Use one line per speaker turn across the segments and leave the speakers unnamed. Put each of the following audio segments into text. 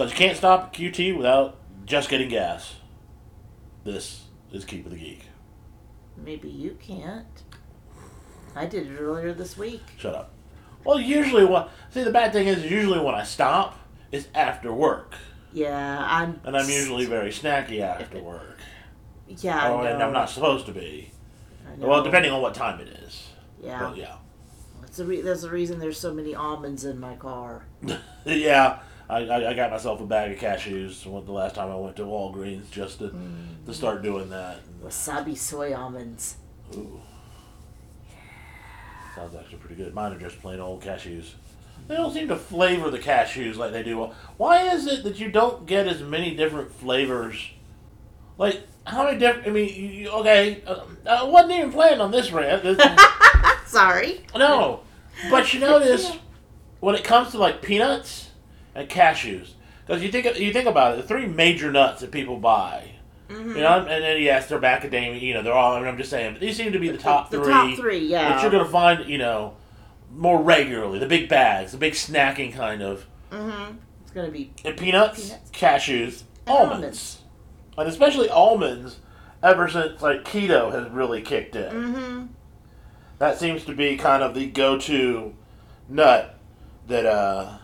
Because you can't stop QT without just getting gas. This is Keep of the Geek.
Maybe you can't. I did it earlier this week.
Shut up. Well, usually what see the bad thing is usually when I stop it's after work,
Yeah, I'm.
and I'm usually very snacky after work.
Yeah, I
Oh,
know.
and I'm not supposed to be.
I know.
Well, depending on what time it is.
Yeah,
But yeah,
That's the re- there's a reason there's so many almonds in my car.
yeah. I, I, I got myself a bag of cashews the last time I went to Walgreens just to to start doing that.
Wasabi soy almonds.
Ooh. Sounds actually pretty good. Mine are just plain old cashews. They don't seem to flavor the cashews like they do. Why is it that you don't get as many different flavors? Like, how many different? I mean, you- okay, uh, I wasn't even planning on this rant.
Sorry.
no, but you notice when it comes to like peanuts and cashews, because you think you think about it, the three major nuts that people buy.
Mm-hmm.
You know, and then yes, they're macadamia. You know, they're all. I mean, I'm just saying, but these seem to be the top
the
three.
top three, yeah.
That you're gonna find, you know, more regularly. The big bags, the big snacking kind of.
Mm-hmm. It's gonna be
And peanuts,
Peanuts.
cashews,
And
almonds.
almonds.
and especially almonds. Ever since like keto has really kicked in,
mm-hmm.
that seems to be kind of the go-to nut. That uh,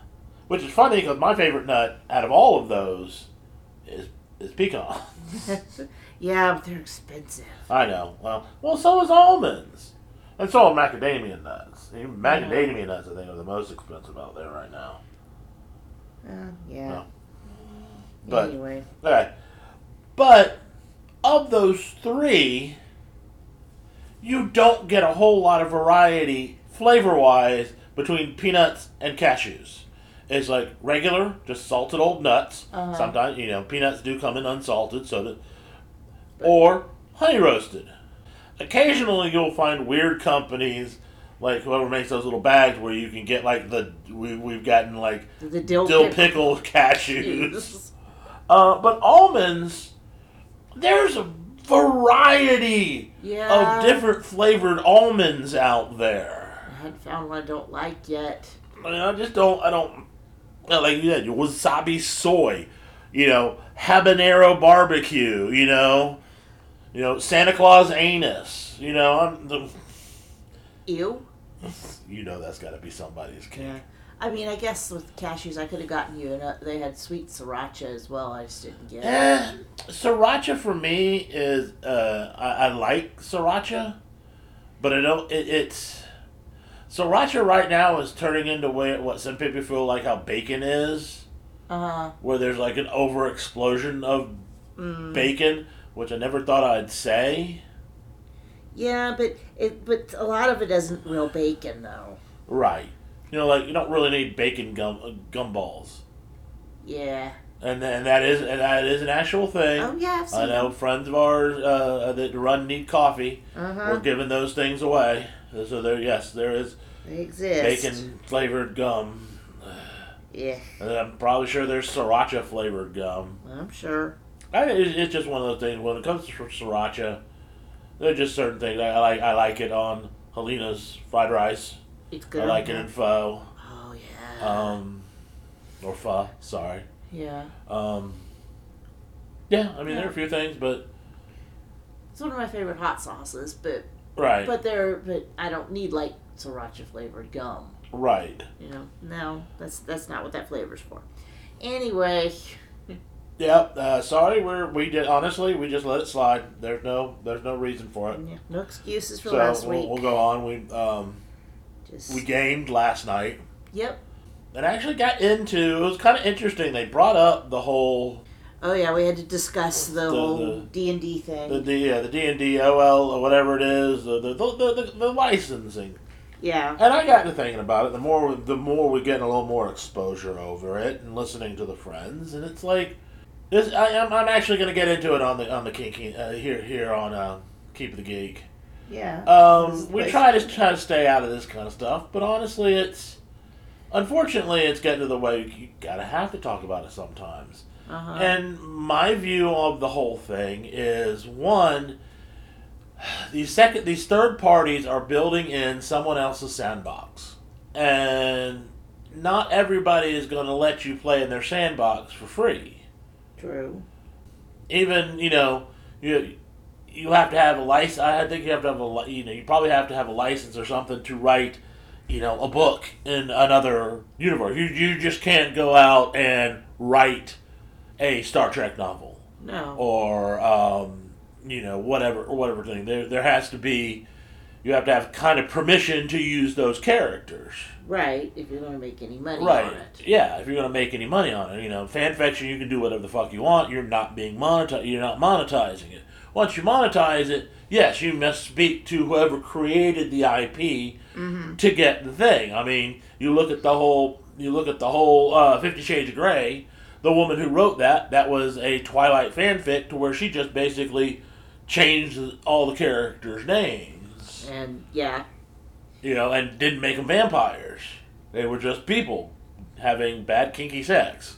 which is funny because my favorite nut out of all of those is is pecan.
yeah, but they're expensive.
I know. Well, well, so is almonds, and so are macadamia nuts. Even macadamia nuts, I think, are the most expensive out there right now.
Uh, yeah.
No. But-
anyway,
all right. but of those three, you don't get a whole lot of variety flavor-wise between peanuts and cashews. It's like regular, just salted old nuts.
Uh-huh.
Sometimes you know peanuts do come in unsalted, so that, or honey roasted. Occasionally, you'll find weird companies like whoever makes those little bags where you can get like the we we've gotten like
the, the dill,
dill
pickle-
pickle cashews. Uh, but almonds, there's a variety
Yeah.
of different flavored almonds out there.
I haven't found one I don't like yet.
I, mean, I just don't. I don't. Uh, Like you said, wasabi soy, you know, habanero barbecue, you know, you know, Santa Claus anus, you know. I'm the,
Ew.
you know that's got to be somebody's cake.
Yeah. I mean, I guess with cashews, I could have gotten you. And they had sweet sriracha as well. I just didn't get it.
Eh, sriracha for me is uh, I, I like sriracha, but I don't. It, it's sriracha right now is turning into what some people feel like how bacon is,
Uh huh.
where there's like an over explosion of
Mm.
bacon, which I never thought I'd say.
Yeah, but it but a lot of it isn't real bacon though.
Right. You know, like you don't really need bacon gum uh, gumballs,
Yeah.
and then that is and that is an actual thing.
Oh yeah, I've seen
I know friends of ours uh, that run Need Coffee.
Uh
We're giving those things away. So there, yes, there is
They exist.
bacon flavored gum.
Yeah,
And I'm probably sure there's sriracha flavored gum.
I'm sure.
I, it- it's just one of those things. When it comes to sriracha, there are just certain things I, I like. I like it on Helena's fried rice.
It's good.
I like it in pho.
Oh yeah.
Um, or pho. Sorry.
yeah.
Um, yeah, I mean there are a few things, but
It's one of my favorite hot sauces, but
right,
but they're but I don't need like sriracha flavored gum.
right.
You know, no, that's that's not what that flavor's for. Anyway,
Yep. Uh, sorry, we're we did honestly we just let it slide. There's no there's no reason for it.
yeah, no excuses for
So
last
we'll,
week.
we'll go on. We um
Just
we gamed last night
yep.
and actually got into. It was kind of interesting. They brought up the whole
Oh yeah, we had to discuss the,
The-
whole D and D thing.
the the uh, the D and D OL or whatever it is the the, the the the licensing.
yeah.
And I got to thinking about it. The more the more we get a little more exposure over it and listening to the friends, and it's like this. I, I'm I'm actually going to get into it on the on the kinky uh, here here on uh, Keep the Geek.
Yeah.
Um, we try to try to stay out of this kind of stuff, but honestly, it's unfortunately it's getting to the way you gotta have to talk about it sometimes.
Uh-huh.
And my view of the whole thing is one, these second these third parties are building in someone else's sandbox, and not everybody is going to let you play in their sandbox for free.
True.
Even you know you you have to have a license. I think you have to have a you know you probably have to have a license or something to write you know a book in another universe. You you just can't go out and write a Star Trek novel
No.
or um, you know whatever or whatever thing. There there has to be you have to have kind of permission to use those characters.
Right. If you're going to make any money
Right.
on it.
Yeah, if you're gonna make any money on it, you know, fan fiction, you can do whatever the fuck you want. You're not being monetized. You're not monetizing it. Once you monetize it, yes, you must speak to whoever created the IP to get the thing. I mean, you look at the whole. You look at the whole uh, Fifty Shades of Grey. The woman who wrote that, that was a Twilight fanfic to where she just basically changed all the characters' names
And yeah.
you know, and didn't make them vampires. They were just people having bad kinky sex.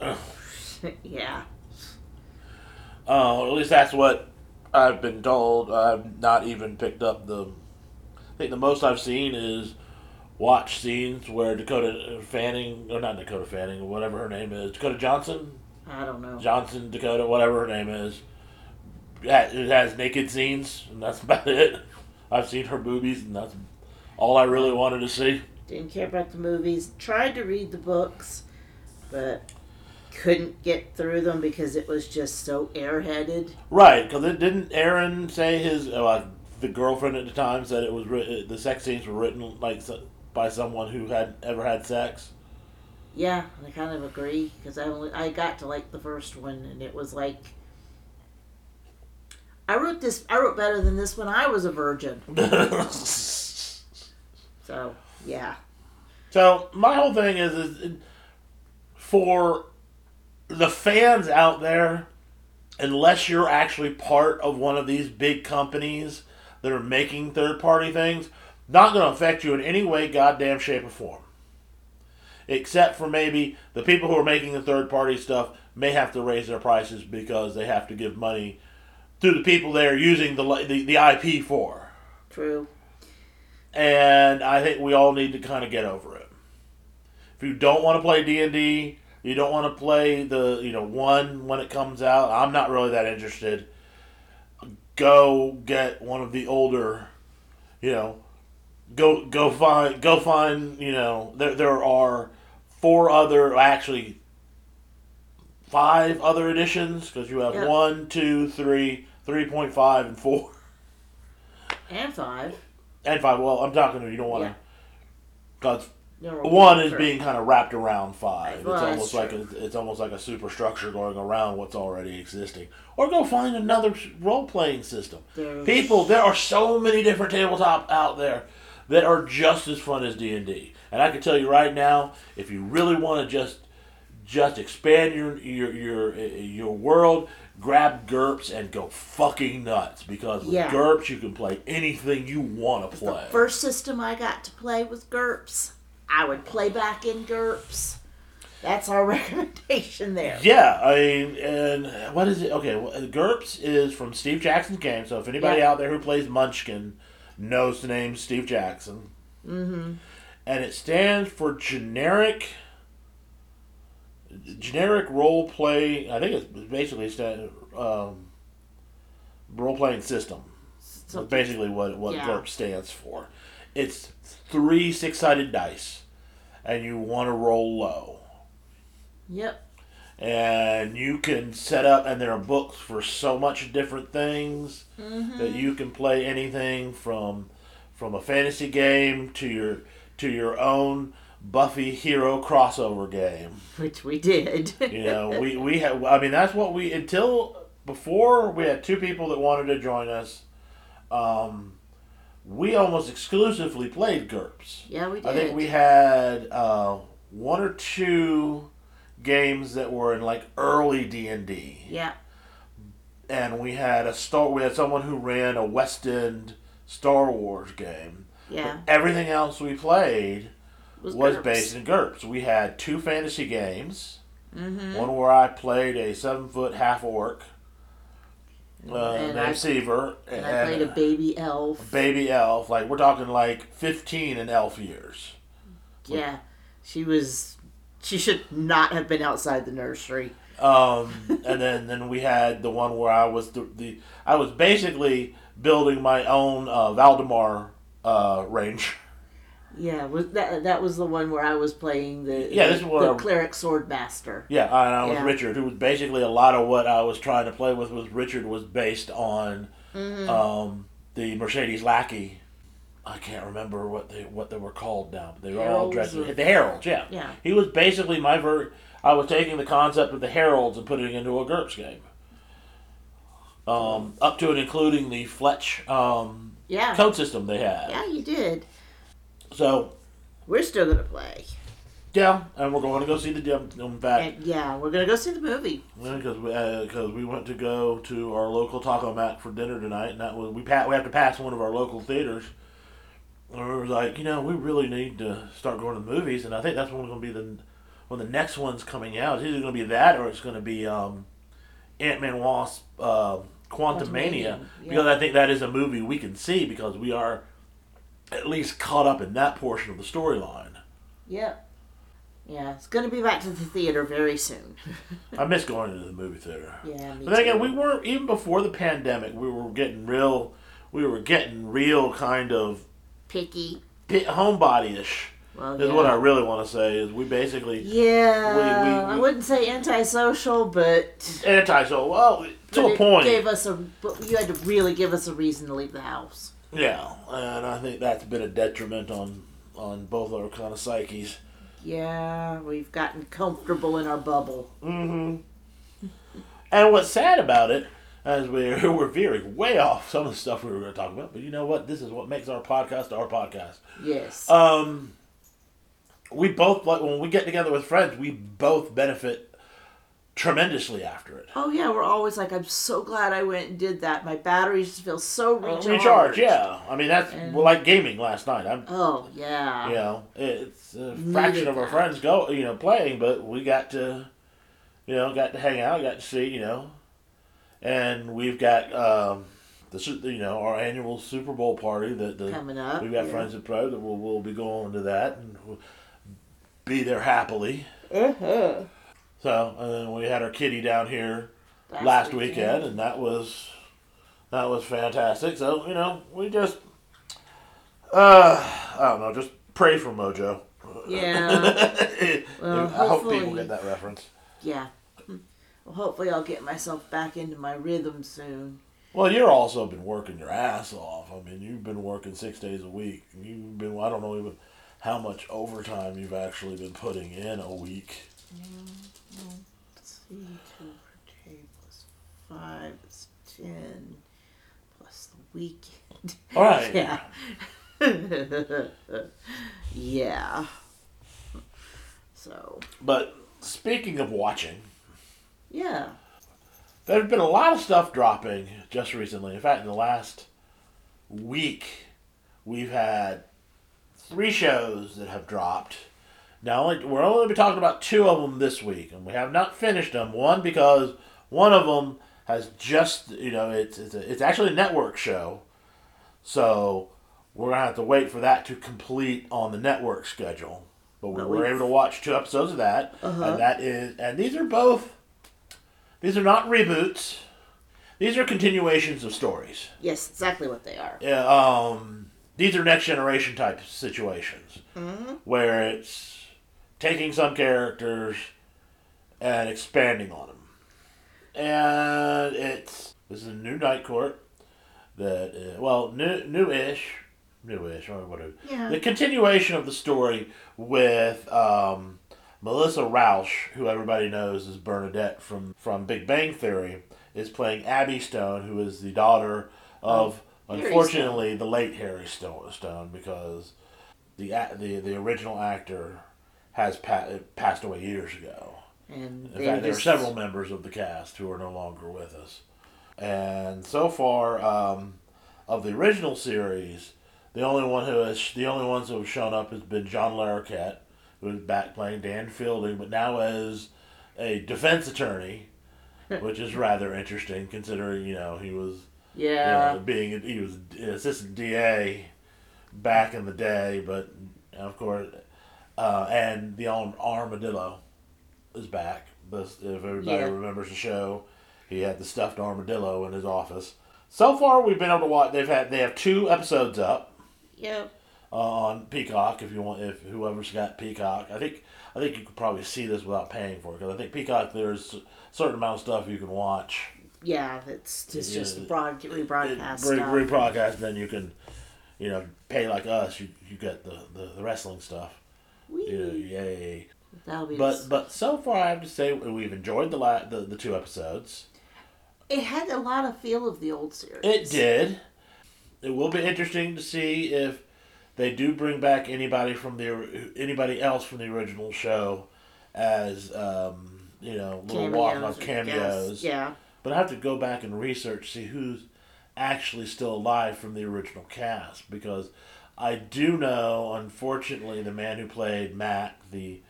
yeah.
Uh, at least that's what I've been told. I've not even picked up the. I think the most I've seen is watch scenes where Dakota Fanning, or not Dakota Fanning, whatever her name is, Dakota Johnson,
I don't know.
Johnson, Dakota, whatever her name is. It has naked scenes, and that's about it. I've seen her boobies, and that's all I really wanted to see.
Didn't care about the movies. Tried to read the books, but couldn't get through them because it was just so airheaded.
Right, because it didn't Aaron say his uh, like the girlfriend at the time said it was the sex scenes were written like by someone who had ever had sex.
Yeah, I kind of agree because I only I got to like the first one and it was like I wrote this I wrote better than this when I was a virgin. So yeah,
so my whole thing is is for the fans out there, unless you're actually part of one of these big companies that are making third party things, not going to affect you in any way, goddamn shape or form. Except for maybe the people who are making the third party stuff may have to raise their prices because they have to give money to the people they're using the, the, the IP for.
true.
And I think we all need to kind of get over it. If you don't want to play D&D, you don't want to play the, you know, one when it comes out, I'm not really that interested. Go get one of the older, you know, go go find go find, you know, there there are four other actually five other editions because you have
Yeah.
one, two, three, three point five, and four
And five.
and five. Well, I'm talking to you don't want to because one is being kind of wrapped around five.
Well,
it's almost like a, it's almost like a superstructure going around what's already existing. Or go find another role playing system.
There's-
People, there are so many different tabletop out there that are just as fun as D and D. And I can tell you right now, if you really want to just just expand your your your your world, grab GURPS and go fucking nuts because with
Yeah.
GURPS you can play anything you want to
The
play.
first system I got to play was GURPS. I would play back in GURPS. That's our recommendation there.
Yeah, I mean, and what is it? Okay, well, GURPS is from Steve Jackson's game. So if anybody
Yeah.
out there who plays Munchkin knows the name Steve Jackson,
Mm-hmm.
and it stands for generic generic role play. I think it's basically stand, um, role playing system. That's
So,
basically what what
Yeah.
GURPS stands for. It's three six sided dice, and you want to roll low.
yep.
And you can set up and there are books for so much different things
Mm-hmm.
that you can play anything from from a fantasy game to your to your own Buffy hero crossover game.
Which we did.
You know, we we have I mean that's what we until before we had two people that wanted to join us. Um, we almost exclusively played GURPS.
yeah, we did.
I think we had uh, one or two games that were in like early D and D,
Yeah.
and we had a star. We had someone who ran a West End Star Wars game.
Yeah.
Everything else we played
Was,
was based in GURPS. We had two fantasy games.
Mm-hmm.
One where I played a seven foot half orc uh,
And
named
I-
Seaver,
And I played a baby elf.
baby elf. Like we're talking like fifteen in elf years.
Yeah. She was. She should not have been outside the nursery.
Um, and then then we had the one where I was the, the I was basically building my own uh, Valdemar uh, range.
Yeah, was that that was the one where I was playing the
Yeah,
the,
this is
the cleric sword master.
Yeah, and I was
Yeah.
Richard, who was basically a lot of what I was trying to play with. Was Richard was based on
Mm-hmm.
um, the Mercedes Lackey. I can't remember what they what they were called now, but they were all dressed
or-
the heralds. Yeah,
Yeah.
He was basically my ver. I was taking the concept of the heralds and putting it into a GURPS game. Um, up to and including the Fletch um,
Yeah,
code system they had.
yeah, you did.
So
We're still gonna play,
yeah, and we're going to go see the gym. In fact,
and yeah, we're gonna go see the movie.
because we because we went to go to our local Taco Mac for dinner tonight, and that was we pa- we have to pass one of our local theaters. Were like, you know, we really need to start going to the movies, and I think that's when we're going to be the when the next one's coming out. It's either going to be that or it's going to be um, Ant Man Wasp uh,
Quantumania, yeah.
because I think that is a movie we can see because we are at least caught up in that portion of the storyline.
Yep. Yeah, it's gonna be back to the theater very soon.
I miss going to the movie theater.
Yeah, me
But then again, we weren't even before the pandemic. We were getting real. We were getting real kind of
picky.
pit homebody ish.
Well,
Is
yeah.
what I really want to say. Is we basically
Yeah,
We- we-
I wouldn't say antisocial, but
antisocial. well to a point.
gave us a. You had to really give us a reason to leave the house.
yeah, and I think that's been a detriment on on both our kind of psyches.
Yeah, we've gotten comfortable in our bubble.
Mm-hmm. And what's sad about it, as we we're veering way off some of the stuff we were going to talk about, but you know what? This is what makes our podcast our podcast.
Yes.
Um, we both like when we get together with friends, we both benefit tremendously after it.
oh yeah, we're always like, I'm so glad I went and did that. My batteries feel so recharged.
Recharge, yeah. I mean that's
And-
well, like gaming last night. I'm,
Oh yeah.
you know, it's a
Needed
fraction of our
that.
friends go, you know, playing, but we got to, you know, got to hang out, got to see, you know, and we've got um, the you know our annual Super Bowl party that the
Coming up.
we've got
yeah.
friends at Pro that will will be going to that and we'll be there happily.
Uh-huh.
So, and then we had our kitty down here last, weekend. and that was that was fantastic. So, you know, we just uh I don't know, just pray for Mojo.
Yeah. Well,
I hope people get that reference.
Yeah. Well, hopefully I'll get myself back into my rhythm soon.
Well, you're also been working your ass off. I mean, you've been working six days a week. You've been I don't know even how much overtime you've actually been putting in a week.
Let's see, two per day plus five is ten, plus the weekend.
All right.
Yeah. yeah. So,
But speaking of watching,
yeah.
There's been a lot of stuff dropping just recently. In fact, in the last week, we've had three shows that have dropped. Now, only, we're only going to be talking about two of them this week, and we have not finished them. One because one of them has just, you know, it's it's, a, it's actually a network show, so we're gonna have to wait for that to complete on the network schedule. But we were able to watch two episodes of that,
Uh-huh.
and that is, and these are both these are not reboots. These are continuations of stories.
Yes, exactly what they are.
Yeah, um, these are next generation type situations
Mm-hmm.
where it's taking some characters and expanding on them. And it's this is a new night court that uh, well new new-ish, new-ish or whatever.
Yeah.
The continuation of the story with um, Melissa Rauch, who everybody knows is Bernadette from, from Big Bang Theory, is playing Abby Stone, who is the daughter of,
Harry
unfortunately, the late Harry Stone, Stone because the, the the original actor has pa- passed away years ago.
And
In fact, there are several members of the cast who are no longer with us. And so far, um, of the original series, the only one who has the only ones who have shown up has been John Larroquette, who is back playing Dan Fielding, but now as a defense attorney, which is rather interesting considering you know he was you
Yeah.
know, being he was an assistant DA back in the day, but of course, uh, and the own armadillo is back. This, if everybody
Yeah.
remembers the show, he had the stuffed armadillo in his office. So far, we've been able to watch. They've had they have two episodes up
Yep.
Uh, on Peacock. If you want, if whoever's got Peacock, I think I think you could probably see this without paying for it because I think Peacock there's a certain amount of stuff you can watch.
Yeah, it's, it's just broad rebroadcast
Re- rebroadcast, then you can, you know, pay like us. You you get the, the, the wrestling stuff.
Whee!
You know, yay!
That'll be.
But but so far, I have to say we've enjoyed the la- the, the two episodes.
it had a lot of feel of the old series.
It did. It will be interesting to see if they do bring back anybody from the anybody else from the original show as um, you know little walk on cameos.
Yeah.
But I have to go back and research see who's actually still alive from the original cast because I do know, unfortunately, the man who played Mac, the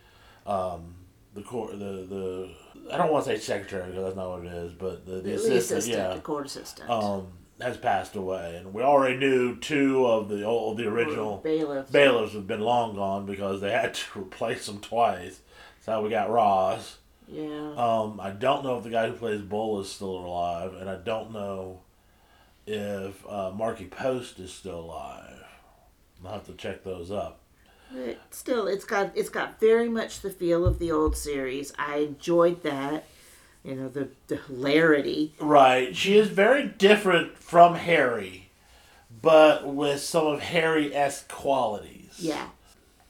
um, the cor- the the I don't want to say secretary because that's not what it is, but the, the,
The,
assistant,
assistant,
yeah,
the court assistant.
um, has passed away, and we already knew two of the old the original
bailiff.
bailiffs have been long gone because they had to replace them twice. So we got Ross.
Yeah.
Um, I don't know if the guy who plays Bull is still alive, and I don't know if uh, Markie Post is still alive. I'll have to check those up.
But still, it's got it's got very much the feel of the old series. I enjoyed that. You know the the hilarity.
Right, she is very different from Harry, but with some of Harry esque qualities.
Yeah,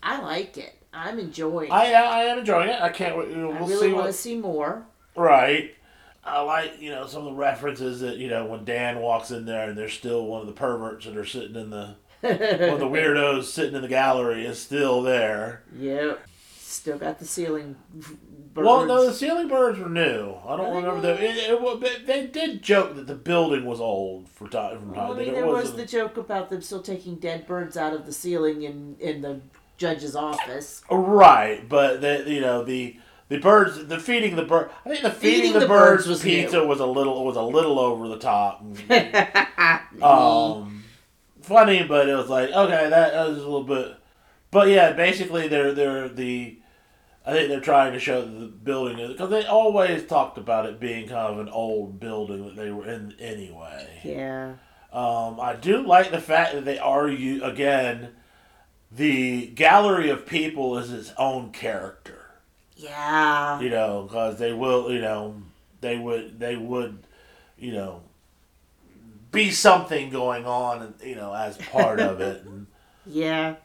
I like it. I'm enjoying.
I
it.
I am enjoying it. I can't wait. We'll
I really
see
want to see more.
Right. I like you know some of the references that you know when Dan walks in there and there's still one of the perverts that are sitting in the one of the weirdos sitting in the gallery is still there.
Yep. Still got the ceiling birds.
Well, no, the ceiling birds were new. I don't remember. It, it, wa- they- they did joke that the building was old for time from time.
Well, I mean, there was the joke about them still taking dead birds out of the ceiling in in the judge's office.
right, but the you know the the birds the feeding the bird. I think the feeding,
Feeding
the,
the
birds,
birds was
pizza
new.
was a little was a little over the top. um, funny, but it was like okay, that, that was a little bit. But yeah, basically they're they're the. I think they're trying to show that the building is because they always talked about it being kind of an old building that they were in anyway.
yeah.
Um, I do like the fact that they are you again. The gallery of people is its own character,
Yeah.
you know, because they will, you know, they would, they would, you know, be something going on, and you know, as part of it. And,
Yeah.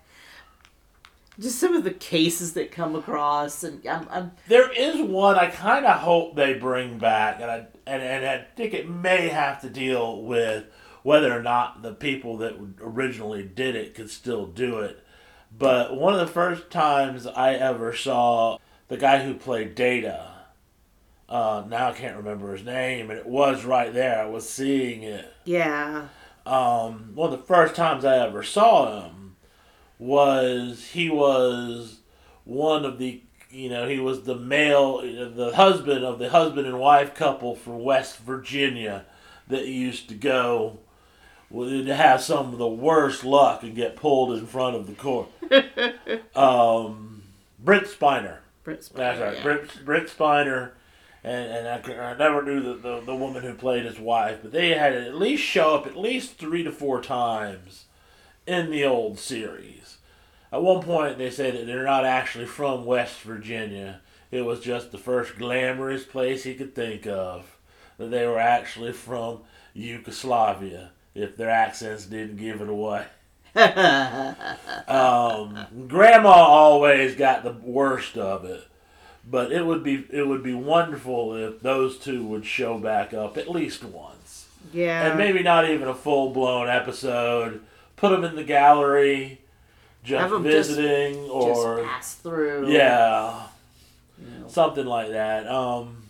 Just some of the cases that come across, and I'm, I'm
There is one I kind of hope they bring back, and I and, and I think it may have to deal with whether or not the people that originally did it could still do it. But one of the first times I ever saw the guy who played Data, uh, now I can't remember his name, and it was right there. I was seeing it.
yeah.
Um, one of the first times I ever saw him was he was one of the you know he was the male the husband of the husband and wife couple from West Virginia that used to go would have some of the worst luck and get pulled in front of the court. um, Brent Spiner.
Brent Spiner,
That's right,
yeah.
Brent, Brent Spiner, and and I, I never knew the, the the woman who played his wife, but they had to at least show up at least three to four times in the old series. At one point, they say that they're not actually from West Virginia. It was just the first glamorous place he could think of. That they were actually from Yugoslavia, if their accents didn't give it away. Um, grandma always got the worst of it, but it would be it would be wonderful if those two would show back up at least once,
yeah.
and maybe not even a full blown episode. Put them in the gallery, just
Have 'em just-
visiting, or
just pass through.
yeah,
You know.
something like that. Um,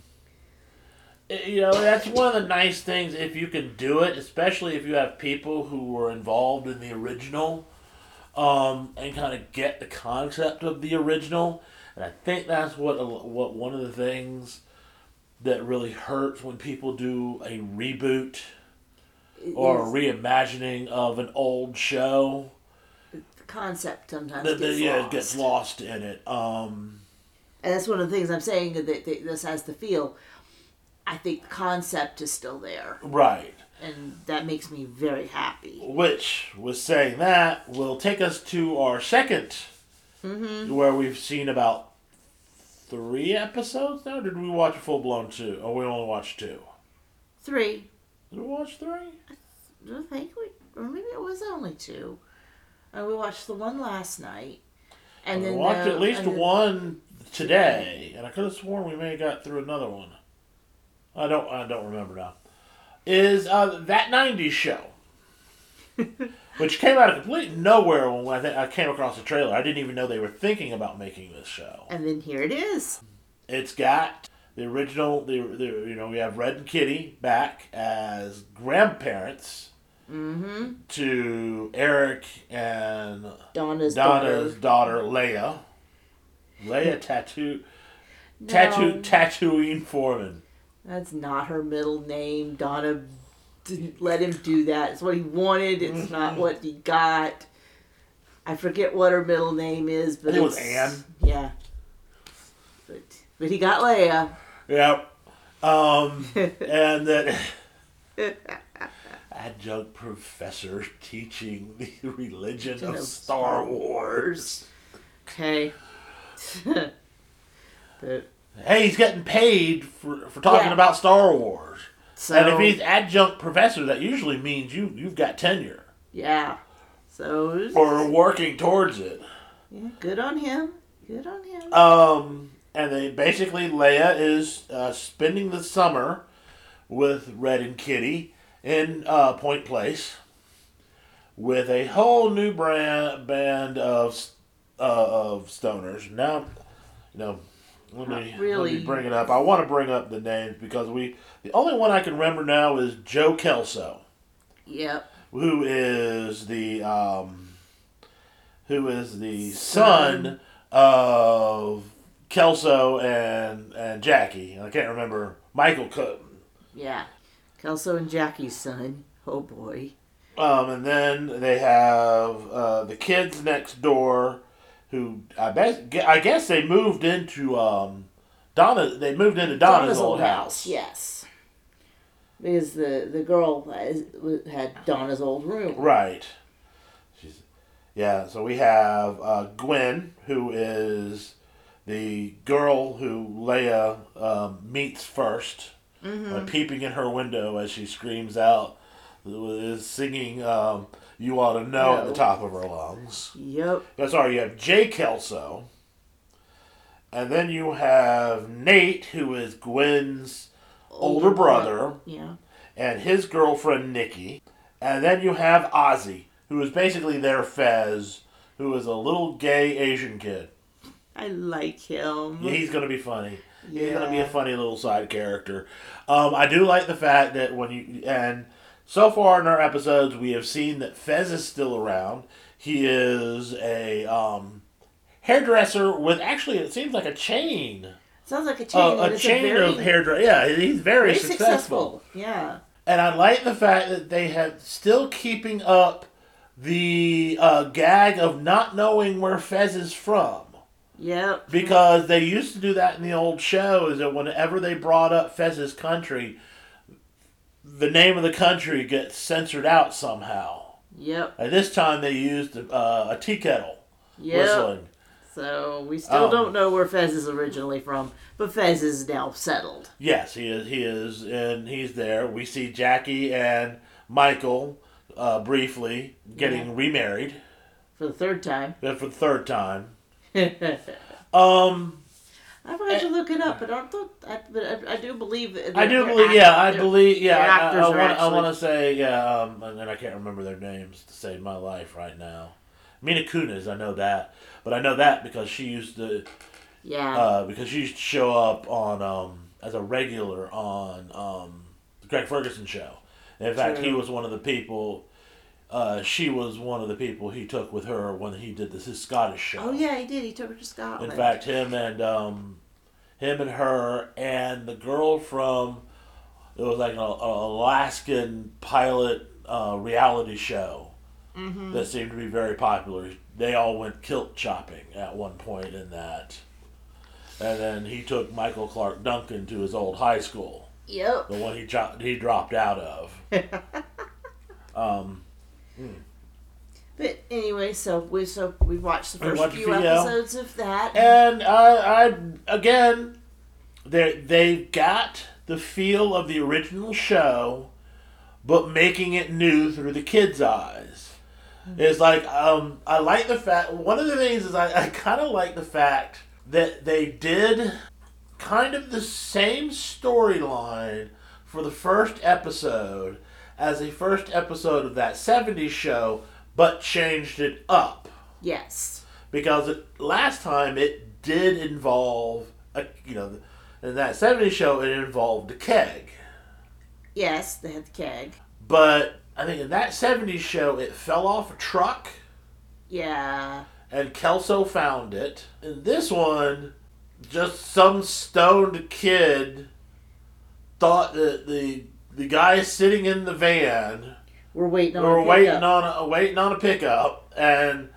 it- you know, that's one of the nice things if you can do it, especially if you have people who were involved in the original, um, and kind of get the concept of the original. And I think that's what what one of the things that really hurts when people do a reboot or a reimagining of an old show.
Concept sometimes
the,
gets
yeah,
lost.
it gets lost in it. Um,
And that's one of the things I'm saying that, this has to feel. I think the concept is still there,
right.
and that makes me very happy.
Which, with saying that, will take us to our 2nd
Mm-hmm.
where we've seen about three episodes now. Did we watch a full blown two? Or we only watched two?
Three.
Did we watch three?
I don't think we, or maybe it was only two. And we watched the one last night, and
we
then
watched
the-
at least
then-
one today, and I could have sworn we may have got through another one. I don't. I don't remember now. Is uh, that '90s show, which came out of complete nowhere when I, th- I came across the trailer. I didn't even know they were thinking about making this show.
And then here it is.
It's got the original. The, the you know we have Red and Kitty back as grandparents
Mm-hmm.
to Eric and
Donna's,
Donna's
daughter.
daughter Leia. Leia tattoo tattoo
No,
Tatooine Forman.
that's not her middle name. Donna didn't let him do that. It's what he wanted. It's
Mm-hmm.
not what he got. I forget what her middle name is, but
it was Anne.
Yeah. But but he got Leia.
Yep. Um, and that adjunct professor teaching the religion of
of
Star Wars.
Okay. but
Hey, he's getting paid for, for talking
Yeah.
about Star Wars.
so
and if he's adjunct professor, that usually means you you've got tenure
yeah. So
or working towards it.
yeah, good on him. Good on him.
Um, and they basically Leia is uh, spending the summer with Red and Kitty in uh, Point Place with a whole new brand band of uh, of stoners. Now, you know, let me,
Not
let me bring it up. I want to bring up the names because we the only one I can remember now is Joe Kelso,
Yep.
who is the um, who is the son,
Son.
of Kelso and and Jackie. I can't remember Michael Cook.
Yeah. Kelso and Jackie's son. Oh boy.
Um, and then they have uh, the kids next door, who I bet I guess they moved into um, Donna. They moved into Donna's, old house.
Yes. Because the the girl had Donna's old room.
Right. She's yeah. So we have uh, Gwen, who is the girl who Leia um, meets 1st
Mm-hmm.
by peeping in her window as she screams out, is singing um, "You Ought to Know" at the top of her lungs.
Yep.
Oh, sorry, you have Jay Kelso. And then you have Nate, who is Gwen's older brother,
Yeah.
and his girlfriend Nikki. And then you have Ozzy, who is basically their Fez, who is a little gay Asian kid.
I like him.
Yeah, he's going to be funny. He's going to be a funny little side character. Um, I do like the fact that when you and so far in our episodes we have seen that Fez is still around. He is a um, hairdresser with actually it seems like a chain,
Sounds like a chain.
uh, a chain
very,
of hairdresser. Yeah, he's very,
very
successful.
successful. Yeah.
And I like the fact that they have still keeping up the uh, gag of not knowing where Fez is from.
Yep.
Because they used to do that in the old show, is that whenever they brought up Fez's country, the name of the country gets censored out somehow.
Yep.
At this time, they used uh, a tea kettle
Yep.
whistling.
So we still
Um,
don't know where Fez is originally from, but Fez is now settled.
Yes, he is. He is, and he's there. We see Jackie and Michael uh, briefly getting remarried
For the third time.
uh, for the third time.
I
Um,
forgot to look it up, but I thought, I, but I, I do believe. that
I do believe. Yeah, I believe. Yeah, I, I, want. I want to say. Yeah, um, and then I can't remember their names to save my life right now. Mila Kunis, I know that, but I know that because she used to.
Yeah.
Uh, because she used to show up on um as a regular on um the Craig Ferguson show. In fact, he was one of the people. Uh, she was one of the people he took with her when he did this his Scottish show.
oh yeah, he did. He took her to Scotland.
In fact, him and um, him and her and the girl from it was like an, an Alaskan pilot uh, reality show
Mm-hmm.
that seemed to be very popular. They all went kilt chopping at one point in that. And then he took Michael Clarke Duncan to his old high school,
Yep.
the one he jo- he dropped out of. Um,
But anyway, so we so we watched the first few episodes of that.
and I, I again, they they got the feel of the original show, but making it new through the kids' eyes. It's like um, I like the fact. One of the things is I, I kind of like the fact that they did kind of the same storyline for the first episode as the first episode of that 70s show, but changed it up
yes.
because it, last time it did involve a, you know in that 70s show it involved a keg
Yes, they had the keg.
but i think in that 70s show it fell off a truck
Yeah.
and kelso found it in this one just some stoned kid thought that the the guy is sitting in the van
We're waiting on.
we were
a
waiting
pickup.
on a, waiting on a pickup, and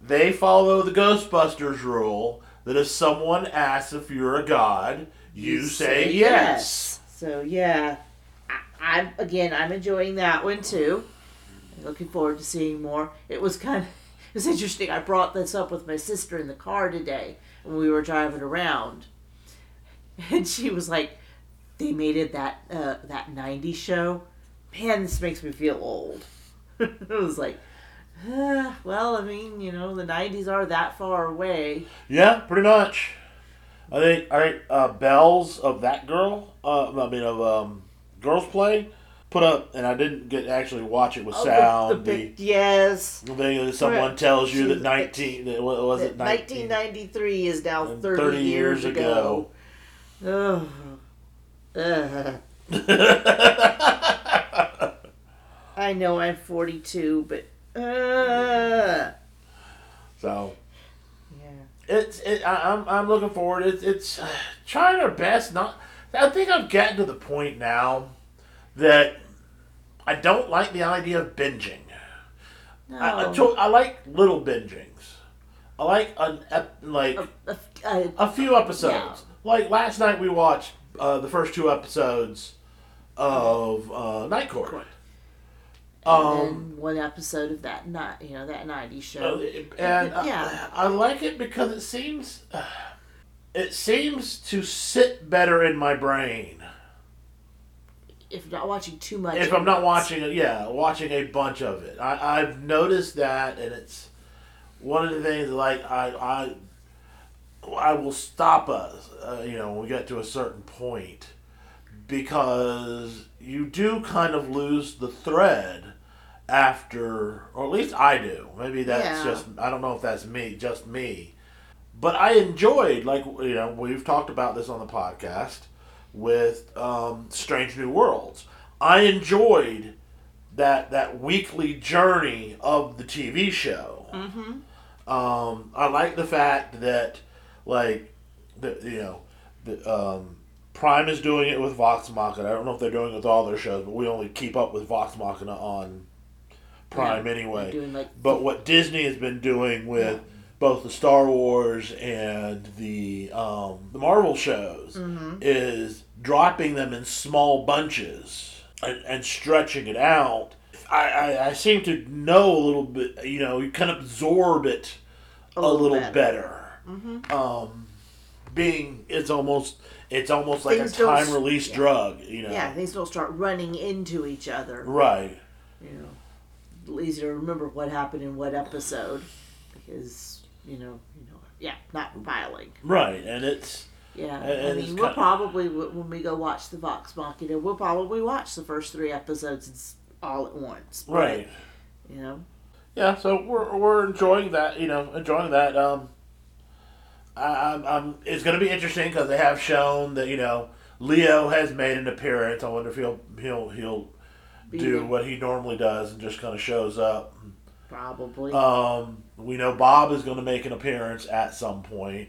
they follow the Ghostbusters rule that if someone asks if you're a god, you, say, yes.
So yeah, I, I'm again. I'm enjoying that one too. Looking forward to seeing more. It was kind of it was interesting. I brought this up with my sister in the car today when we were driving around, and she was like, "They made it that uh, that '90s show." Man, this makes me feel old. it was like, uh, well, I mean, you know, the '90s are that far away.
Yeah, pretty much. I think all right. Uh, Bells of that girl. Uh, I mean of um, Girls Play. Put up, and I didn't get actually watch it with
Oh,
sound.
the
The,
big- yes.
the thing that someone tells you that nineteen. That, what was it?
1993 is now 30,
30
years,
years
ago. Ugh. Ugh. I know I'm 42, but uh,
so
yeah.
it's it, I, I'm I'm looking forward. It's it's uh, trying our best. Not I think I've gotten to the point now that I don't like the idea of binging.
No.
I, I, to- I like little bingings. I like an ep, like
a, a, a,
a few episodes.
Yeah.
Like last night we watched uh, the first two episodes of uh, Night Court.
Court.
Um,
and one episode of that night, you know, that 90s
Uh,
show.
and
Yeah.
I, I like it because it seems it seems to sit better in my brain
if not watching too much.
if I'm not watching it. Yeah, watching a bunch of it. I, I've noticed that, and it's one of the things. Like I I I will stop us. Uh, you know, when we get to a certain point. Because you do kind of lose the thread after, or at least I do. Maybe that's
Yeah.
just, I don't know if that's me, just me. But I enjoyed, like, you know, we've talked about this on the podcast with um, Strange New Worlds. I enjoyed that that weekly journey of the TV show.
Mm-hmm.
Um, I like the fact that, like, the you know, the um, Prime is doing it with Vox Machina. I don't know if they're doing it with all their shows, but we only keep up with Vox Machina on Prime
Yeah,
anyway.
Like
But what Disney has been doing with both the Star Wars and the um, the Marvel shows
Mhm.
is dropping them in small bunches and, and stretching it out. I, I, I seem to know a little bit, you know, you can absorb it a, little, better.
Mhm.
Um, being it's almost it's almost like
Things
a time release
yeah.
drug, you know.
Yeah, things don't start running into each other.
Right.
You know, easy to remember what happened in what episode because you know, you know, yeah, not piling.
Right. And it's
Yeah,
And-
I mean, we'll probably when we go watch the Vox Machina, we'll probably watch the first three episodes all at once. but,
right.
You know.
Yeah, so we're we're enjoying that, you know, enjoying that. Um, I'm, I'm it's going to be interesting because they have shown that you know Leo has made an appearance. I wonder if he'll he'll he'll
Be
do
there.
what he normally does and just kind of shows up.
Probably.
Um, we know Bob is going to make an appearance at some point.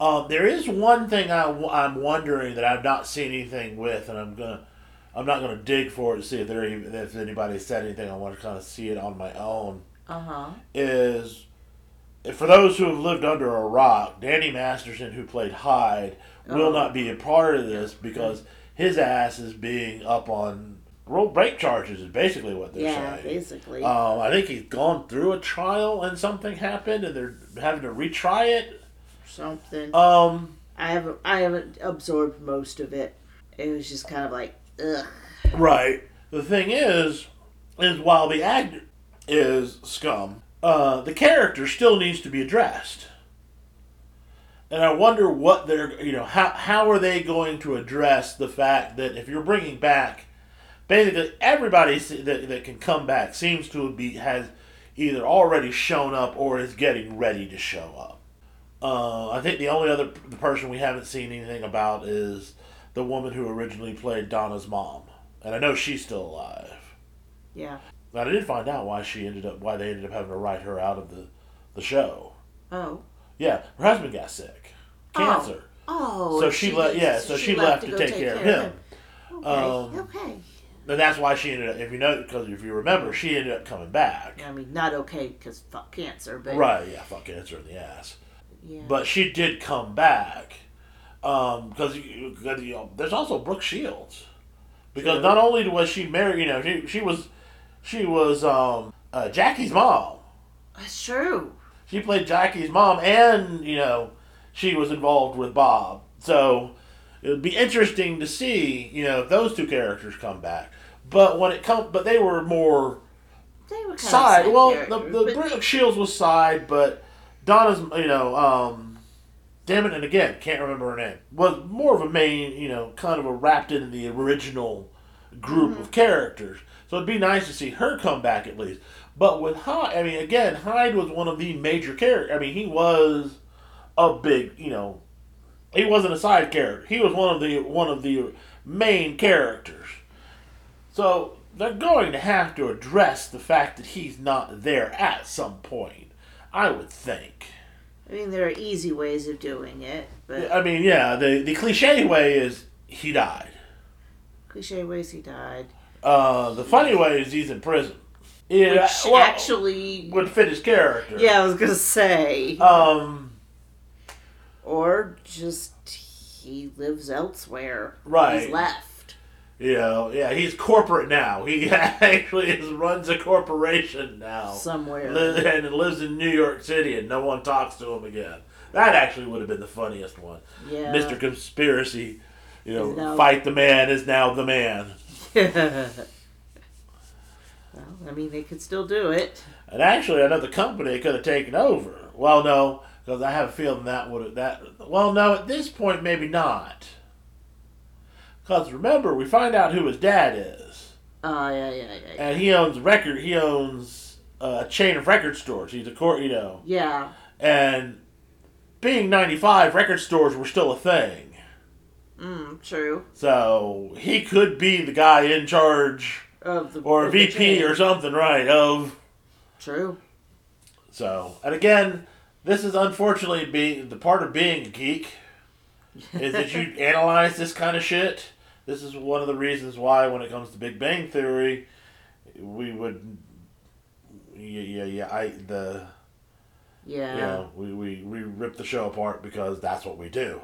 Um, there is one thing I, am wondering that I've not seen anything with, and I'm gonna I'm not going to dig for it to see if there even, if anybody said anything. I want to kind of see it on my own.
Uh huh.
Is for those who have lived under a rock, Danny Masterson, who played Hyde, will
Oh.
not be a part of this because his ass is being up on road break charges. Is basically what they're
Yeah,
saying.
basically.
Um, I think he's gone through a trial and something happened, and they're having to retry it.
Something.
Um,
I haven't. I haven't absorbed most of it. It was just kind of like, ugh.
right. The thing is, is while the actor is scum, uh, the character still needs to be addressed. And I wonder what they're, you know, how how are they going to address the fact that if you're bringing back, basically everybody that, that can come back seems to be has either already shown up or is getting ready to show up. Uh, I think the only other the person we haven't seen anything about is the woman who originally played Donna's mom, and I know she's still alive.
Yeah.
But I did find out why she ended up why they ended up having to write her out of the the show.
Oh.
Yeah, her husband got sick, cancer.
Oh.
So
and
she left. yeah, so she left to
go
take care of him.
Okay.
Um,
okay.
And that's why she ended up. If you know, because if you remember, she ended up coming back.
I mean, not okay because fuck cancer, but
Right? Yeah, fuck cancer in the ass.
Yeah.
But she did come back because you, 'cause, you know, there's also Brooke Shields because
True.
not only was she married, you know, she she was she was um, uh, Jackie's mom.
That's true.
She played Jackie's mom, and you know, she was involved with Bob. So it would be interesting to see, you know, if those two characters come back. But when it come, but they were more
They were kind
side. Well, the the Brooke Shields was side, but Donna's, you know, um, damn it, and again, can't remember her name. Was more of a main, you know, kind of a wrapped into the original group
Mm-hmm.
of characters. So it'd be nice to see her come back at least. But with Hyde, I mean, again, Hyde was one of the major characters. I mean, he was a big, you know, he wasn't a side character. He was one of the one of the main characters. So they're going to have to address the fact that he's not there at some point. I would think.
I mean, there are easy ways of doing it, but
I mean, yeah, the the cliche way is he died.
cliche ways he died.
Uh, the funny way is he's in prison. Yeah,
Which
well,
actually,
would fit his character.
yeah, I was gonna say,
Um.
or just he lives elsewhere.
Right.
He's left.
You know, yeah, he's corporate now. He actually is, runs a corporation now.
Somewhere.
And lives in New York City, and no one talks to him again. That actually would have been the funniest one.
Yeah.
Mr. Conspiracy, you know, fight the man is now the man.
Well, I mean, they could still do it.
And actually, another company could have taken over. Well, no, because I have a feeling that would have that. Well, no, at this point, maybe not. Because remember, we find out who his dad is,
Oh yeah, yeah, yeah, yeah.
and he owns record. He owns uh, a chain of record stores. He's a court, you know,
Yeah.
and being ninety five, record stores were still a thing.
Mm, true.
So he could be the guy in charge,
Of the
or VP or something, right? Of
True.
So, and again, this is unfortunately being the part of being a geek is that you analyze this kind of shit. This is one of the reasons why, when it comes to Big Bang Theory, we would, yeah, yeah, yeah. I the
Yeah.
you know we, we we rip the show apart because that's what we do.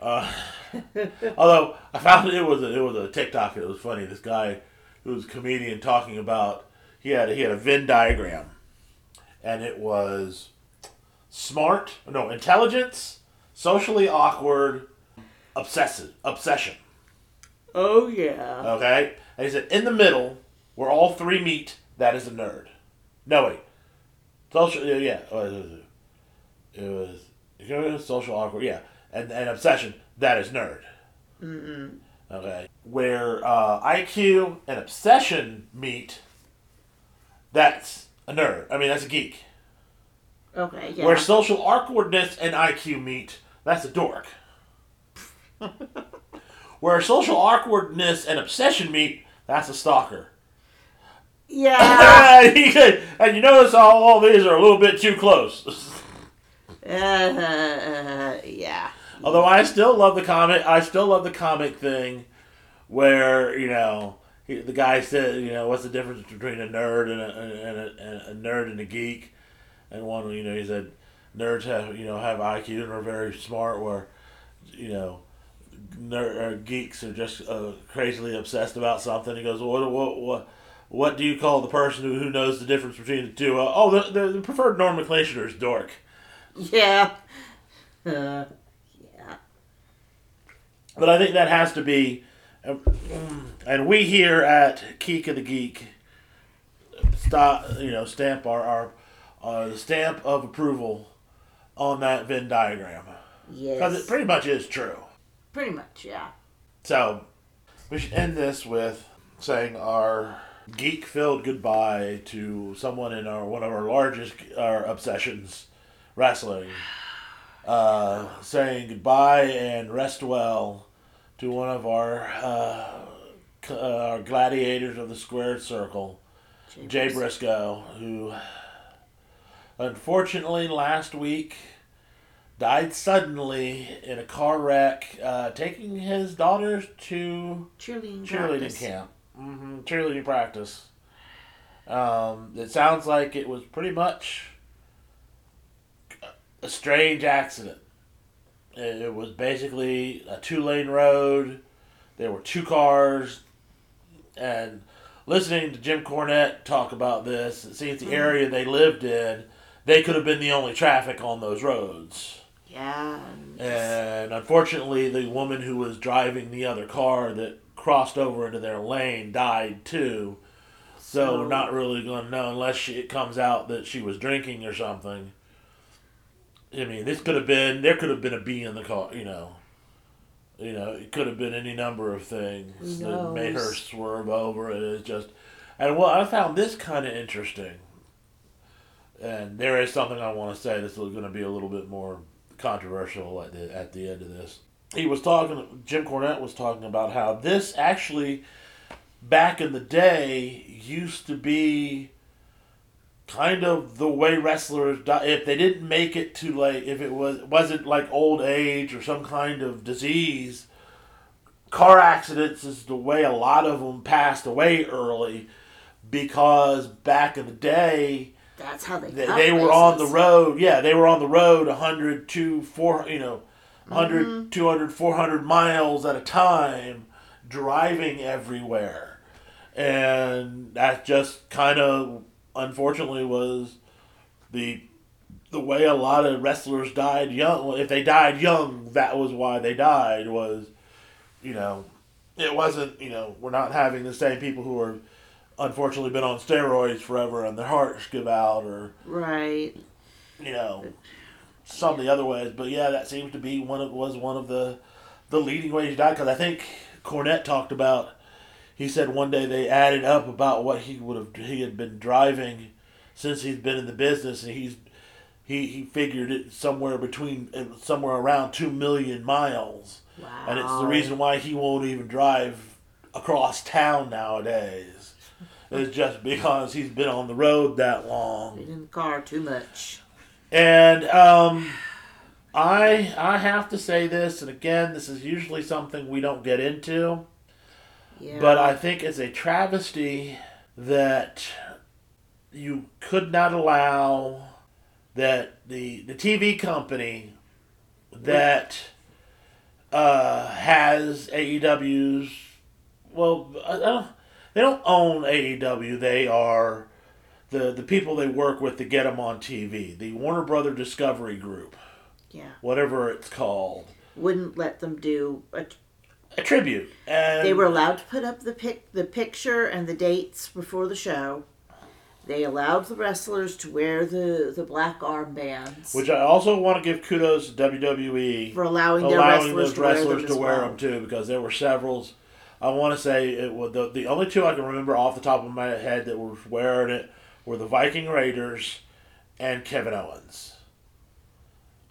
Uh, although I found it was a, it was a TikTok. It was funny. This guy who was a comedian talking about he had he had a Venn diagram, and it was smart, no intelligence, socially awkward, obsessive obsession.
Oh yeah.
Okay, and he said in the middle where all three meet, that is a nerd. No wait, social yeah, yeah it was it was, it was social awkward yeah, and and obsession that is nerd.
Mm-mm.
Okay, where uh, IQ and obsession meet, that's a nerd. I mean that's a geek.
Okay. Yeah.
Where social awkwardness and IQ meet, that's a dork. Where social awkwardness and obsession meet, that's a stalker.
yeah.
And you notice how all these are a little bit too close.
Uh, yeah.
Although I still love the comic, I still love the comic thing where you know he, the guy said, you know, what's the difference between a nerd and a, and a, and a nerd and a geek? And one, you know, he said nerds have you know have IQ and are very smart, where you know ner- uh, geeks are just uh, crazily obsessed about something. He goes, what what what. What do you call the person who, who knows the difference between the two? Uh, oh, the, the, the preferred nomenclature is dork.
Yeah. Uh, yeah.
But I think that has to be, um, and we here at Geek of the Geek, stop you know stamp our our uh, stamp of approval on that Venn diagram
Yes.
because it pretty much is true.
Pretty much, yeah.
So we should end this with saying our geek-filled goodbye to someone in our one of our largest our obsessions, wrestling. Uh, saying goodbye and rest well to one of our uh, uh, our gladiators of the squared circle, Jay Briscoe, who unfortunately last week died suddenly in a car wreck, uh, taking his daughters to
Cheerleading.
cheerleading
practice.
camp, hmm cheerleading practice. Um, it sounds like it was pretty much a strange accident. It was basically a two lane road. There were two cars, and listening to Jim Cornette talk about this, it seems the mm-hmm. area they lived in, they could have been the only traffic on those roads.
Yeah. and-
unfortunately, the woman who was driving the other car that crossed over into their lane died too. So, we're not really going to know unless she, it comes out that she was drinking or something. I mean, this could have been there could have been a bee in the car, you know. You know, it could have been any number of things that made her swerve over it. It's just, and well, I found this kind of interesting. And there is something I want to say that's going to be a little bit more controversial at the at the end of this. He was talking. Jim Cornette was talking about how this actually, back in the day, used to be kind of the way wrestlers die. If they didn't make it to like, if it was wasn't like old age or some kind of disease, car accidents is the way a lot of them passed away early, because back in the day
That's how they.
they, they were on the road yeah they were on the road 100 to 4 you know 100 mm-hmm. 200 400 miles at a time driving everywhere and that just kind of unfortunately was the the way a lot of wrestlers died young if they died young that was why they died was you know it wasn't you know we're not having the same people who are unfortunately been on steroids forever and their hearts give out or
Right.
you know some of the other ways but yeah that seems to be one of was one of the the leading ways to die because i think cornette talked about he said one day they added up about what he would have he had been driving since he's been in the business and he's he, he figured it somewhere between uh, somewhere around 2 million miles
Wow.
and it's the reason why he won't even drive across town nowadays it's just because he's been on the road that long
Been in the car too much.
and um, I I have to say this, and again, this is usually something we don't get into,
Yeah.
but I think it's a travesty that you could not allow that the the TV company that uh, has AEW's well, don't, they don't own AEW. They are the the people they work with to get them on TV. The Warner Brother Discovery Group,
yeah.
whatever it's called,
Wouldn't let them do. A,
a tribute. And
they were allowed to put up the pic, the picture and the dates before the show. They allowed the wrestlers to wear the the black armbands
which I also want to give kudos to WWE
for allowing their
allowing
wrestlers
those
to wear them
to wear
well.
them too, because there were several. I want to say it was the the only two I can remember off the top of my head that were wearing it were the Viking Raiders and Kevin Owens.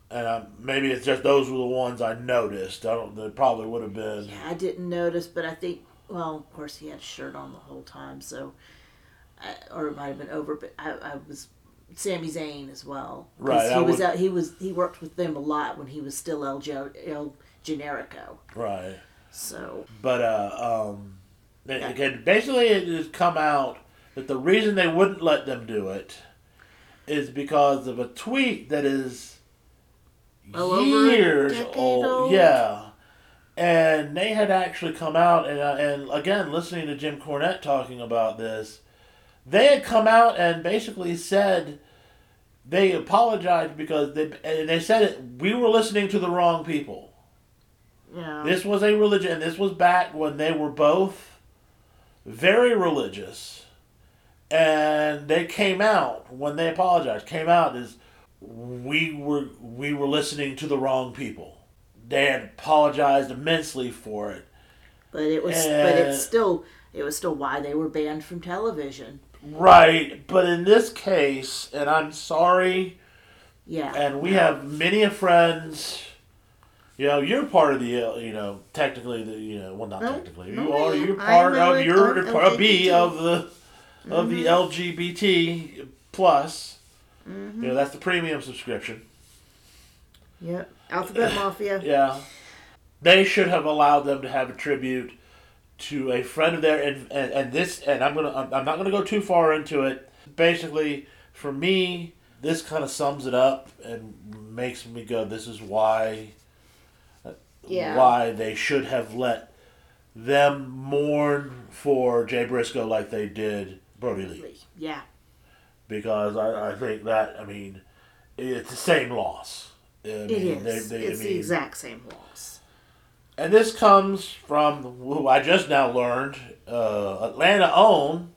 And um, maybe it's just those were the ones I noticed. I don't. They probably would have been.
Yeah, I didn't notice, but I think, well, of course, he had a shirt on the whole time, so, I, or it might have been over. But I, I was Sami Zayn as well.
Right,
He
I
was
would-
out, he was he worked with them a lot when he was still El, El Generico.
Right.
So
But uh, um, they-
Yeah.
again, basically, it has come out that the reason they wouldn't let them do it is because of a tweet that is
Well over a
years old.
old?
Yeah, and they had actually come out and uh, and again, listening to Jim Cornette talking about this, they had come out and basically said. They apologized because they and they said it. We were listening to the wrong people.
yeah,
This was a religion, and this was back when they were both very religious, and they came out when they apologized. Came out as we were we were listening to the wrong people. They had apologized immensely for it.
but it was but
and-
it's still it was still why they were banned from television.
Right, but in this case, and I'm sorry,
Yeah,
and we have many friends. You know, you're part of the, uh, you know, technically the, you know, well, not
No,
technically.
no,
you are. You're part of. You're
I'm
part of B of the of the
Mm-hmm.
LGBT plus. Mm-hmm. You know, that's the premium subscription.
Yep. Alphabet Mafia.
Yeah, they should have allowed them to have a tribute to a friend of theirs, and, and and this, and I'm gonna, I'm I'm not gonna go too far into it. Basically, for me, this kind of sums it up and makes me go, "This is why."
Yeah.
Why they should have let them mourn for Jay Briscoe like they did Brodie Lee,
Yeah.
Because I, I think that I mean, it's the same loss. I mean,
is.
they- they- I
it's the exact same loss.
And this comes from who I just now learned, uh, Atlanta own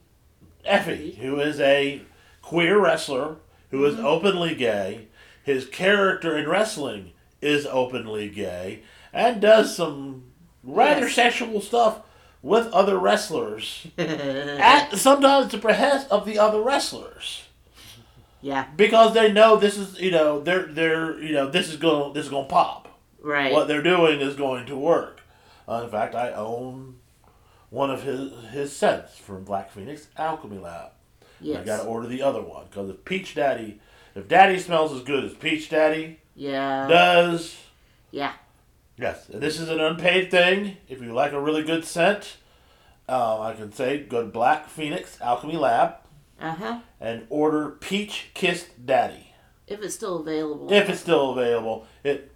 Effy, who is a queer wrestler who is openly gay. His character in wrestling is openly gay and does some rather
Yes.
sexual stuff with other wrestlers. At sometimes the behest of the other wrestlers
yeah.
because they know this is you know they're they're you know this is gonna this is going to pop
Right.
what they're doing is going to work. Uh, in fact, I own one of his his sets from Black Phoenix Alchemy Lab.
yes.
I got to order the other one because if Peach Daddy, if Daddy smells as good as Peach Daddy
yeah.
does,
yeah.
Yes, this is an unpaid thing. If you like a really good scent, um, I can say go to Black Phoenix Alchemy Lab
Uh huh.
and order Peach Kissed Daddy.
If it's still available.
if it's still available. It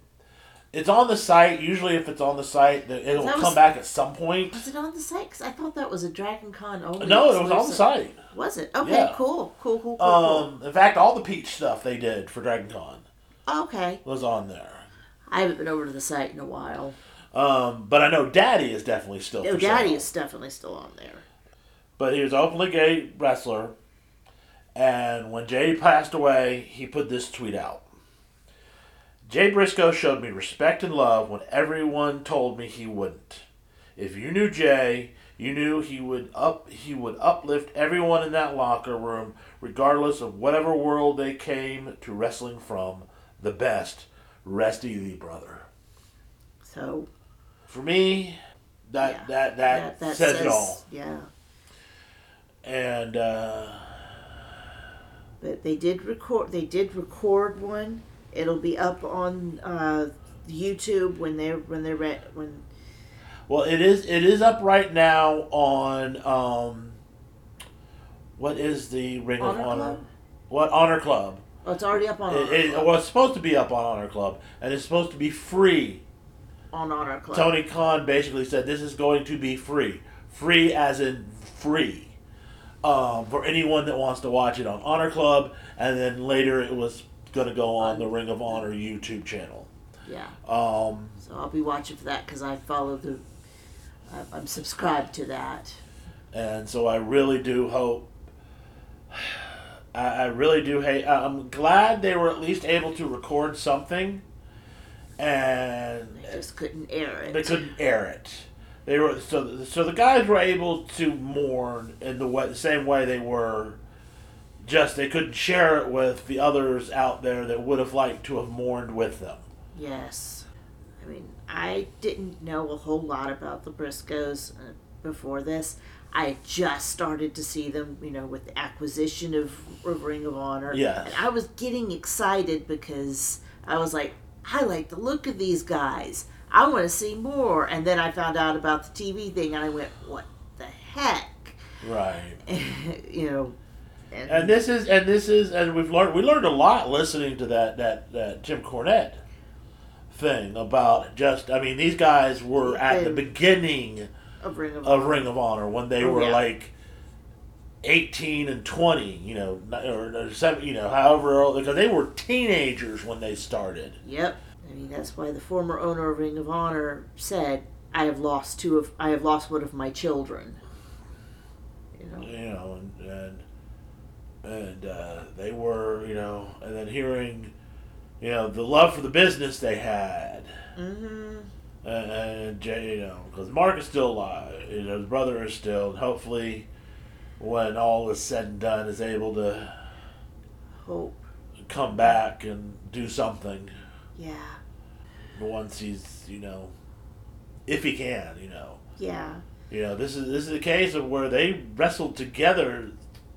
it's on the site. Usually, if it's on the site, it'll
That
come back at some point.
was it on the site? 'Cause I thought that was a Dragon Con only.
No, it was on the site.
Was it? Okay.
Yeah.
Cool. Cool. Cool. Cool.
Um, in fact, all the peach stuff they did for Dragon Con.
Okay.
was on there.
I haven't been over to the site in a while.
Um, but I know Daddy is definitely still.
No, Daddy
sale.
is definitely still on there.
But he was an openly gay wrestler, and when Jay passed away, he put this tweet out. Jay Briscoe showed me respect and love when everyone told me he wouldn't. If you knew Jay, you knew he would up he would uplift everyone in that locker room, regardless of whatever world they came to wrestling from. The best, rest easy, brother.
So
For me, that
Yeah.
that, that, says, it all.
Yeah.
And uh,
But they did record. They did record one. It'll be up on uh, YouTube when they're when they're re- when
Well, it is it is up right now on um, what is the Ring
Honor
of Honor?
Club?
What Honor Club?
Oh, it's already up on
It,
Honor
it,
Club.
well, it's supposed to be up on Honor Club, and it's supposed to be free.
on Honor Club.
Tony Khan basically said this is going to be free, free as in free, um, for anyone that wants to watch it on Honor Club, and then later it was going to go on the Ring of Honor YouTube channel.
Yeah.
Um,
So I'll be watching for that because I follow the. I'm subscribed to that.
And so I really do hope. I, I really do hate. I'm glad they were at least able to record something, and
They just couldn't air it.
they couldn't air it. They were so so the guys were able to mourn in the way, the same way they were. Just they couldn't share it with the others out there that would have liked to have mourned with them.
Yes. I mean, I didn't know a whole lot about the Briscoes uh, before this. I just started to see them, you know, with the acquisition of, of Ring of Honor.
Yes.
And I was getting excited because I was like, I like the look of these guys. I want to see more. And then I found out about the TV thing, and I went, what the heck?
Right.
you know. And,
And this is and this is and we've learned we learned a lot listening to that that that Jim Cornette thing about just I mean these guys were at the
They-
beginning
of Ring of
of
Honor.
Ring of Honor when they
Oh,
were
yeah.
like 18 and 20, you know, or, or seven, you know, however old because they were teenagers when they started.
Yep. I mean, that's why the former owner of Ring of Honor said, "I have lost two of, I have lost one of my children." You know.
you know, and and, and uh, they were, you know, and then hearing, you know, the love for the business they had,
Mm-hmm.
And, and Jay, you know, because Mark is still alive, you know, his brother is still, and hopefully, when all is said and done, is able to
Hope.
come back and do something
Yeah.
once he's, you know, if he can, you know.
Yeah.
You know, this is this is a case of where they wrestled together,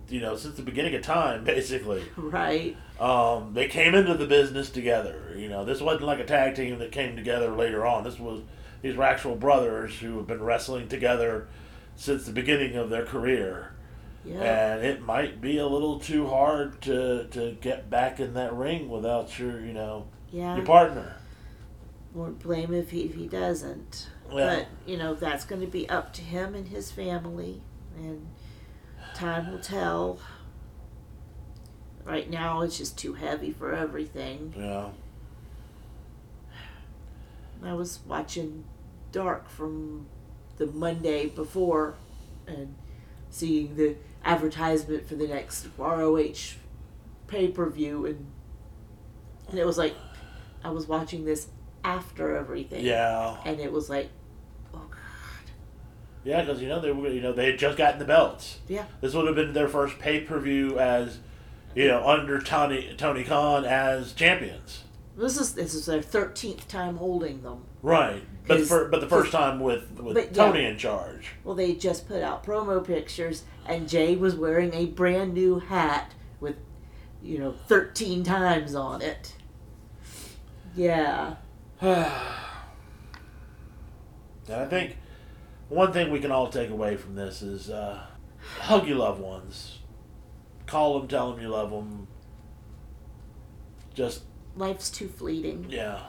you know, since the beginning of time, basically.
Right.
Um, they came into the business together. You know, this wasn't like a tag team that came together later on. This was these were actual brothers who have been wrestling together since the beginning of their career.
Yeah.
And it might be a little too hard to, to get back in that ring without your, you know,
yeah.
your partner.
Won't blame if he if he doesn't.
Yeah.
But you know that's going to be up to him and his family, and time will tell. Right now, it's just too heavy for everything.
Yeah.
I was watching Dark from the Monday before and seeing the advertisement for the next ROH pay per view and and it was like I was watching this after everything.
Yeah.
And it was like.
Yeah, because you know they were, you know they had just gotten the belts.
Yeah.
This would have been their first pay per view as, you know, under Tony Tony Khan as champions.
This is this is their thirteenth time holding them.
Right, but fir- but the first time with with
But, yeah.
Tony in charge.
Well, they just put out promo pictures, and Jay was wearing a brand new hat with, you know, 13 times on it. Yeah.
And I think one thing we can all take away from this is uh, hug your loved ones, call them, tell them you love them. Just
Life's too fleeting.
yeah.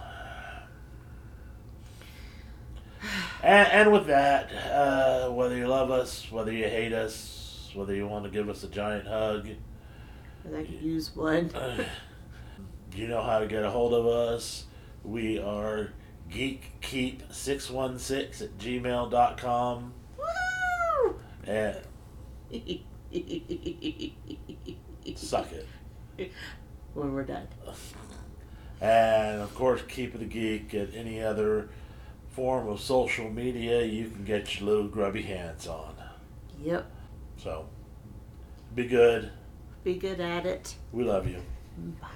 And, and with that, uh, whether you love us, whether you hate us, whether you want to give us a giant hug,
I could use one.
you know how to get a hold of us. We are geekkeep616 at gmail.com.
Woo!
And suck it.
when we're done.
And of course, Keep It a Geek at any other form of social media you can get your little grubby hands on.
Yep.
So, be good.
Be good at it.
We love you.
Bye.